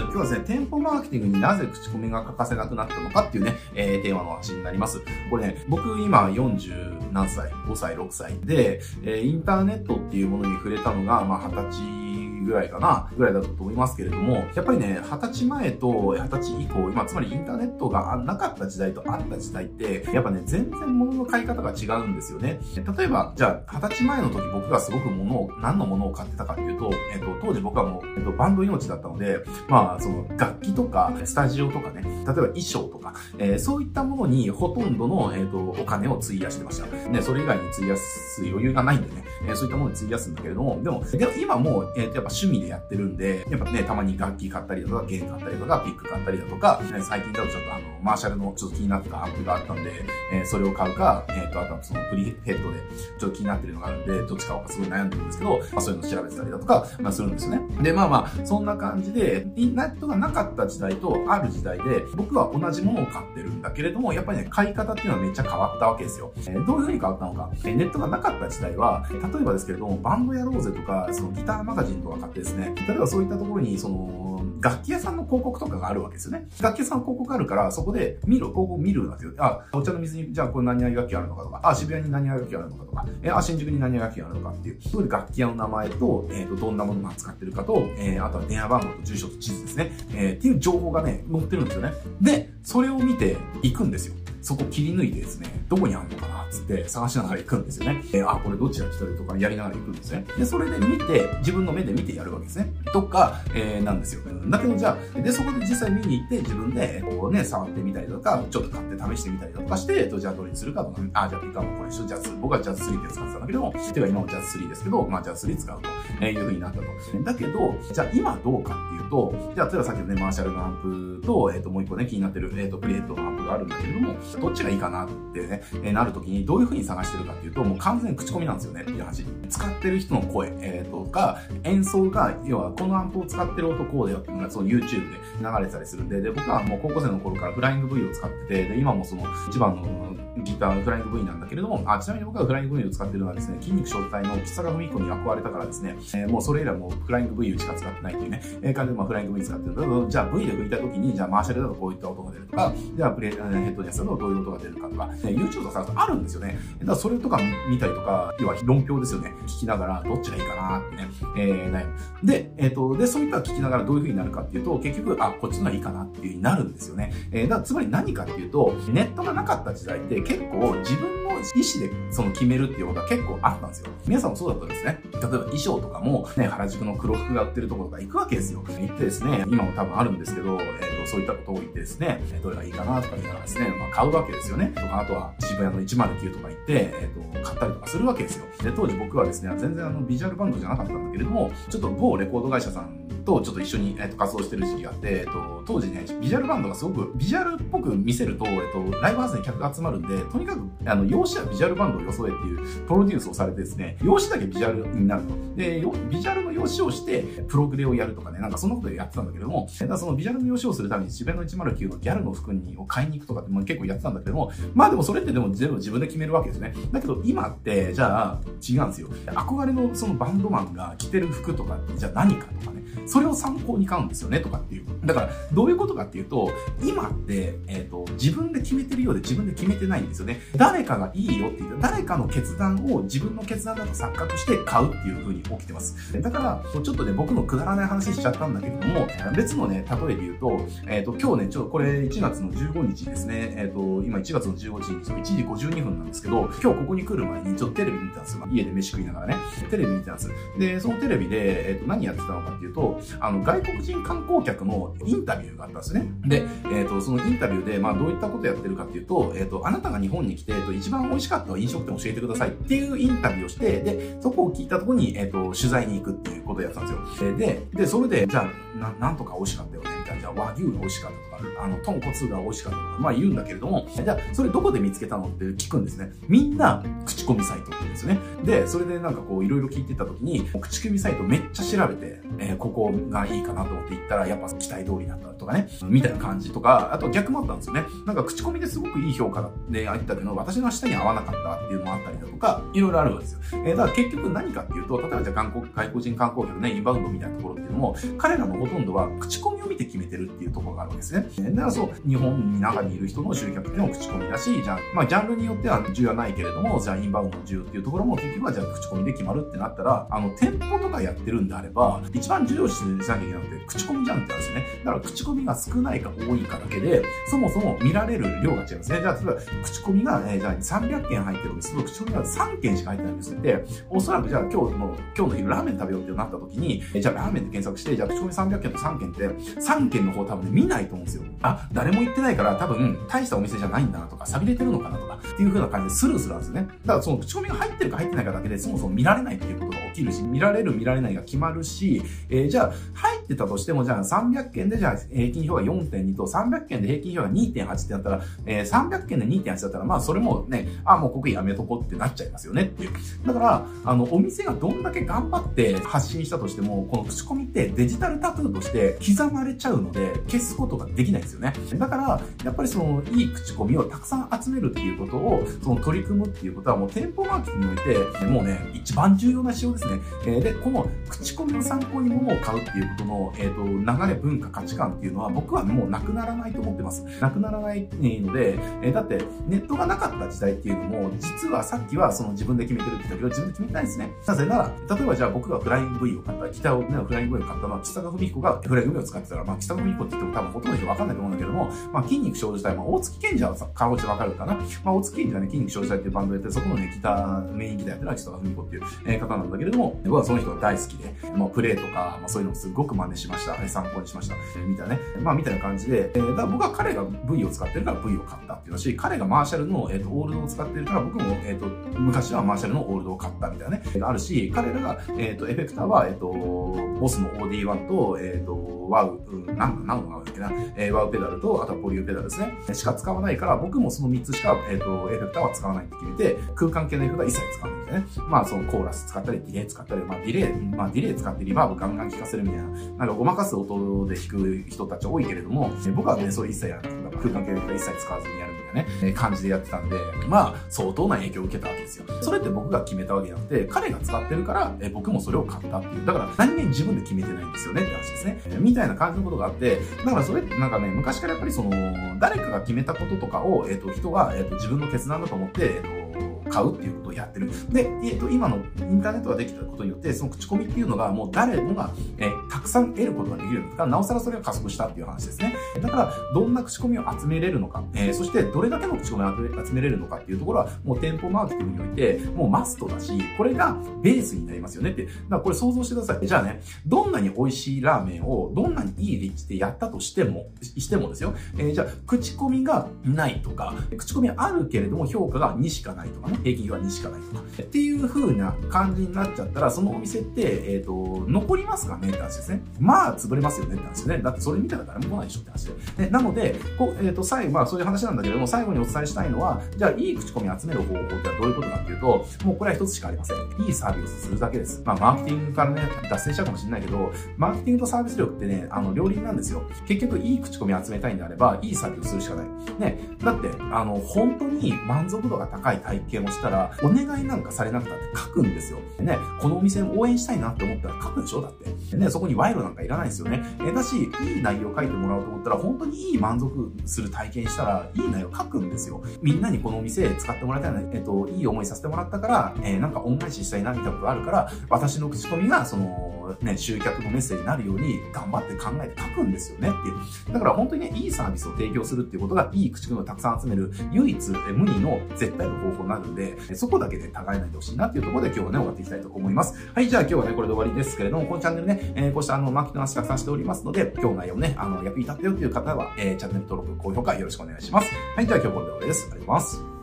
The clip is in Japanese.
。今日はですね、店舗マーケティングになぜ口コミが欠かせなくなったのかっていうね、えー、テーマの話になります。これね、僕今40何歳 ?5 歳、6歳で、えー、インターネットっていうものに触れたのが、まあ20歳ぐらいかな、ぐらいだったと思いますけれども、やっぱりね、二十歳前と二十歳以降、今、つまりインターネットがなかった時代とあった時代って、やっぱね、全然物の買い方が違うんですよね。例えば、じゃあ、二十歳前の時僕がすごく物を、何の物を買ってたかっていうと、えっと、当時僕はもう、えっと、バンド命だったので、まあ、その、楽器とか、スタジオとかね、例えば衣装とか、えー、そういったものにほとんどの、えっと、お金を費やしてました。ね、それ以外に費やす余裕がないんでね、えー、そういったものに費やすんだけれども、でも、でも今もう、えっと、やっぱ趣味でやってるんで、やっぱね、たまに楽器買ったりだとか、弦買ったりとか、ピック買ったりだとか、ね、最近だとちょっとあの、マーシャルのちょっと気になってたアンプがあったんで、えー、それを買うか、えっ、ー、と、あとはそのプリヘッドでちょっと気になってるのがあるんで、どっち買おうかすごい悩んでるんですけど、まあそういうの調べてたりだとか、まあするんですよね。で、まあまあ、そんな感じで、インターネットがなかった時代とある時代で、僕は同じものを買ってるんだけれども、やっぱりね、買い方っていうのはめっちゃ変わったわけですよ。えー、どういう風に変わったのか。えネットがなかった時代は、例えばですけれども、バンドやろうぜとか、そのギターマガジンとか買ってですね、例えばそういったところに、その、楽器屋さんの広告とかがあるわけですよね。楽器屋さんの広告あるから、そこで見る、広告見るわけよ。あ、お茶の水に、じゃあこれ何々楽器あるのかとか、あ、渋谷に何々楽器あるのかとか、え、あ、新宿に何々楽器あるのかっていう。それで楽器屋の名前と、えっ、ー、と、どんなものを扱ってるかと、えー、あとは電話番号と住所と地図ですね。えー、っていう情報がね、載ってるんですよね。で、それを見て行くんですよ。そこ切り抜いてですね、どこにあるのかなっつって探しながら行くんですよね。えー、あ、これどっちが来てるとかやりながら行くんですね。で、それで見て、自分の目で見てやるわけですね。とか、えー、なんですよ。だけどじゃあ、で、そこで実際見に行って自分で、こうね、触ってみたりとか、ちょっと買って試してみたりとかして、えっと、じゃあどれにするかとか、あ、じゃあピカもこれ一緒、ジャズ、僕はジャズ3で使ってたんだけども、てか今もジャズ3ですけど、まあジャズ3使うとえいうふうになったと。だけど、じゃあ今どうかっていうと、じゃあ例えばさっきのね、マーシャルのアンプと、えっと、もう一個ね、気になってる、えっと、プリヘッドのアンプがあるんだけれども、どっちがいいかなってね、えなるときにどういうふうに探してるかっていうと、もう完全に口コミなんですよねっていう話。使ってる人の声、えー、とか、演奏が、要はこのアンプを使ってる音こうだよその YouTube で流れたりするんで、で、僕はもう高校生の頃からフライング V を使ってて、で、今もその一番のギターのフライング V なんだけれども、あ、ちなみに僕がフライング V を使ってるのはですね、筋肉少女帯の橘高文彦に憧れたからですね、えー、もうそれ以来もうフライング V しか使ってないっていうね、えー、感じでまあフライング V 使ってる。だけど、じゃあ V で吹いた時に、じゃあマーシャルだとこういった音が出るとか、じゃあプレヘッドにやつだとどういう音が出るかとか、ね、YouTube とかあるんですよね。だからそれとか見たりとか、要は論評ですよね。聞きながらどっちがいいかなってね、えー、悩む。で、えっ、ー、と、で、そういった聞きながらどういう風になるかっていうと、結局、あ、こっちのがいいかなっていう風になるんですよね。えー、だからつまり何かっていうと、ネットがなかった時代って結構自分の意思でその決めるっていうことが結構あったんですよ。皆さんもそうだったんですね。例えば衣装とかもね、原宿の黒服が売ってるところとか行くわけですよ。行ってですね、今も多分あるんですけど、えっ、ー、と、そういったことを言ってですね、どれがいいかなとか言いながらですね、まあ買うわけですよね。とか、あとは渋谷の109とか行って、えっ、ー、と、買ったりとかするわけですよ。で、当時僕はですね、全然あの、ビジュアルバンドじゃなかったんだけれども、ちょっと某レコード会社さんとちょっと一緒に、えっと、活動してる時期があって、えっと、当時ね、ビジュアルバンドがすごく、ビジュアルっぽく見せると、えっと、ライブハウスに客が集まるんで、とにかく、あの、用紙はビジュアルバンドを装えっていうプロデュースをされてですね、用紙だけビジュアルになると。で、ビジュアルの用紙をして、プログレをやるとかね、なんかそんなことやってたんだけども、だそのビジュアルの用紙をするために、渋谷の109のギャルの服にを買いに行くとかっても結構やってたんだけども、まあでもそれってでも全部自分で決めるわけですね。だけど今って、じゃあ、違うんですよ。憧れのそのバンドマンが着てる服とか、じゃあ何かとかね。それを参考に買うんですよね、とかっていう。だから、どういうことかっていうと、今って、えっ、ー、と、自分で決めてるようで自分で決めてないんですよね。誰かがいいよって言った誰かの決断を自分の決断だと錯覚して買うっていう風に起きてます。だから、ちょっとね、僕のくだらない話しちゃったんだけれども、別のね、例えで言うと、えっ、ー、と、今日ね、ちょっとこれ1月の15日ですね、えっ、ー、と、今1月の15日1時52分なんですけど、今日ここに来る前にちょっとテレビ見たんですよ。家で飯食いながらね。テレビ見たんです。で、そのテレビで、えっ、と、何やってたのかっていうと、あの、外国人観光客のインタビューがあったんですね。で、えっ、ー、と、そのインタビューで、まあ、どういったことをやってるかっていうと、えっ、ー、と、あなたが日本に来て、えっ、と、一番美味しかった飲食店を教えてくださいっていうインタビューをして、で、そこを聞いたところに、えっ、と、取材に行くっていうことをやったんですよ。で、で、それで、じゃあ、な、なんとか美味しかったよね、た。じゃあ、和牛が美味しかったとか、あの、豚骨が美味しかったとか、まあ言うんだけれども、じゃあ、それどこで見つけたのって聞くんですね。みんな、口コミサイトって言うんですね。で、それでなんかこう、いろいろ聞いてた時に、口コミサイトめっちゃ調べて、えー、ここがいいかなと思って行ったら、やっぱ期待通りだったとかね、みたいな感じとか、あと逆もあったんですよね。なんか口コミですごくいい評価であったけど、私の下に合わなかったっていうのもあったりだとか、いろいろあるわけですよ。えー、だから結局何かっていうと、例えばじゃあ韓国、外国人観光客ね、インバウンドみたいなところっていうのも、彼らのほとんどは口コミ見て決めてるっていうところがあるわけですね。だからそう、日本に中にいる人の集客っていうのも口コミだし、じゃあ、まあ、ジャンルによっては需要はないけれども、じゃあ、インバウンドの需要っていうところも結局はじゃあ、口コミで決まるってなったら、あの、店舗とかやってるんであれば、一番重要視しなきゃいけないのって口コミじゃんってあるんですよね。だから、口コミが少ないか多いかだけで、そもそも見られる量が違うんですね。じゃあ、例えば、口コミが、えー、じゃあ300件入ってるお店と口コミが3件しか入ってないんですって、おそらくじゃあ今日の、今日の昼ラーメン食べようってなった時に、えー、じゃあラーメンで検索して、じゃあ口コミ300件と3件って、3件の方多分ね、見ないと思うんですよ。あ、誰も行ってないから多分、大したお店じゃないんだなとか、錆びれてるのかなとか、っていう風な感じでスルーするんですよね。だからその口コミが入ってるか入ってないかだけで、そもそも見られないっていうきるし、見られる見られないが決まるし、えー、じゃあ、入ってたとしても、じゃあ300件でじゃあ平均票が4.2と、300件で平均票が2.8ってなったら、えー、300件で2.8だったら、まあそれもね、あ、もうここやめとこうってなっちゃいますよねっていう。だから、あの、お店がどんだけ頑張って発信したとしても、この口コミってデジタルタトゥーとして刻まれちゃうので、消すことができないですよね。だから、やっぱりその、いい口コミをたくさん集めるっていうことを、その取り組むっていうことは、もう店舗マーケティングにおいて、もうね、一番重要な仕様ですね。えー、で、この口コミを参考に物を買うっていうことの、えっ、ー、と、流れ、文化、価値観っていうのは、僕はもうなくならないと思ってます。なくならないので、えー、だって、ネットがなかった時代っていうのも、実はさっきはその自分で決めてるって言ったけど、自分で決めてないですね。なぜなら、例えばじゃあ僕がフライング V を買った、北をね、フライング V を買ったのは、北川文彦がフライング V を使ってたら、まあ、北川文彦って言っても多分ほとんど人わかんないと思うんだけども、まあ、筋肉少女時代、まあ、大月賢者は顔してわかるかな。まあ、大月賢者はね、筋肉少女時代っていうバンドやって、そこのね、ギター、メインギターやってるのは北川文彦っていう、え方なんだけども、僕はその人が大好きで、まあ、プレイとか、まあ、そういうのをすごく真似しました。参考にしました。みたいなね。まあ、みたいな感じで、えー、だ僕は彼が V を使ってるから V を買ったっていうのし、彼がマーシャルの、え、ー、と、オールドを使ってるから僕も、え、ー、と、昔はマーシャルのオールドを買ったみたいなね、あるし、彼らが、えっ、ー、と、エフェクターは、えっ、と、ボスの OD1 と、えっ、と、ワウ、うん、なん、なんのワウだっけな、えー、ワウペダルと、あとはポリューペダルですね。しか使わないから、僕もその3つしか、えっ、と、エフェクターは使わないって決めて、空間系のエフェクターは一切使わないんでね。まあ、そのコーラス使ったり、ディレイ使ったり、まあ、ディレイ、まあ、ディレイ使ってリバーブガンガン効かせるみたいな、なんかごまかす音で弾く人たち多いけれども、僕はね、そう一切やらなくて、空間系のエフェクター一切使わずにやるみたいなね、え感じでやってたんで、まあ、相当な影響を受けたわけですよ。それって僕が決めたわけじゃなくて、彼が使ってるから、え僕もそれを買ったっていう。だから、何気に自分で決めてないんですよねって話ですね。えみたいな感じのことがあって、だからそれってなんかね、昔からやっぱりその、誰かが決めたこととかを、えっ、ー、と、人は、えっ、ー、と、自分の決断だと思って、えっ、ー、と、買うっていうことをやってる。で、えっ、と、今のインターネットができたことによって、その口コミっていうのがもう誰もが、えー、たくさん得ることができるようになったから、なおさらそれが加速したっていう話ですね。だから、どんな口コミを集めれるのか、えー、そしてどれだけの口コミを集めれるのかっていうところは、もう店舗マーケティングにおいて、もうマストだし、これがベースになりますよねって。だからこれ想像してください。じゃあね、どんなに美味しいラーメンを、どんなにいい立地でやったとしても、してもですよ。えー、じゃあ、口コミがないとか、口コミあるけれども評価が2しかないとかね、平均が2しかないとか、っていう風な感じになっちゃったら、そのお店って、えっ、ー、と、残りますかね？って話ですね。まあ、潰れますよねって話でね。だってそれ見たら誰も来ないでしょって話で。でなので、こう、えっ、ー、と、最後、まあそういう話なんだけども、最後にお伝えしたいのは、じゃあ、いい口コミ集める方法ってどういうことかっていうと、もうこれは一つしかありません。いいサービスするだけです。まあ、マーケティングからね、脱線しちゃうかもしれないけど、マーケティングとサービス力ってね、あの、両輪なんですよ。結局、いい口コミ集めたいんであれば、いいサービスするしかない。ね、だって、あの、本当に満足度が高い体験をしたら、お願いなんかされなくたって書くんですよ。ね、このお店応援したいなって思ったら書くでしょだって。ね、そこに賄賂なんかいらないですよね。えだし、いい内容書いてもらおうと思ったら、本当にいい満足する体験したら、いい内容書くんですよ。みんなにこのお店使ってもらいたいな、えっと、いい思いさせてもらったから、えー、なんか恩返ししたいなみたいなことがあるから、私の口コミが、その、ね、集客のメッセージになるように、頑張って考えて書くんですよねっていう。だから本当にね、いいサービスを提供するっていうことが、いい口コミをたくさん集める、唯一無二の絶対の方法になるんで、そこだけで互いないでほしいなっていうところで今日はね、終わっていきたいと思います。はい、じゃあ今日はね、これで終わりですけれども、このチャンネルね、えー、こうしたあの、マーケットの話たくさんしておりますので、今日の内容ね、あの、役に立ったよっていう方は、えー、チャンネル登録、高評価よろしくお願いします。はい、じゃあ今日これで終わりです。ありがとうございます。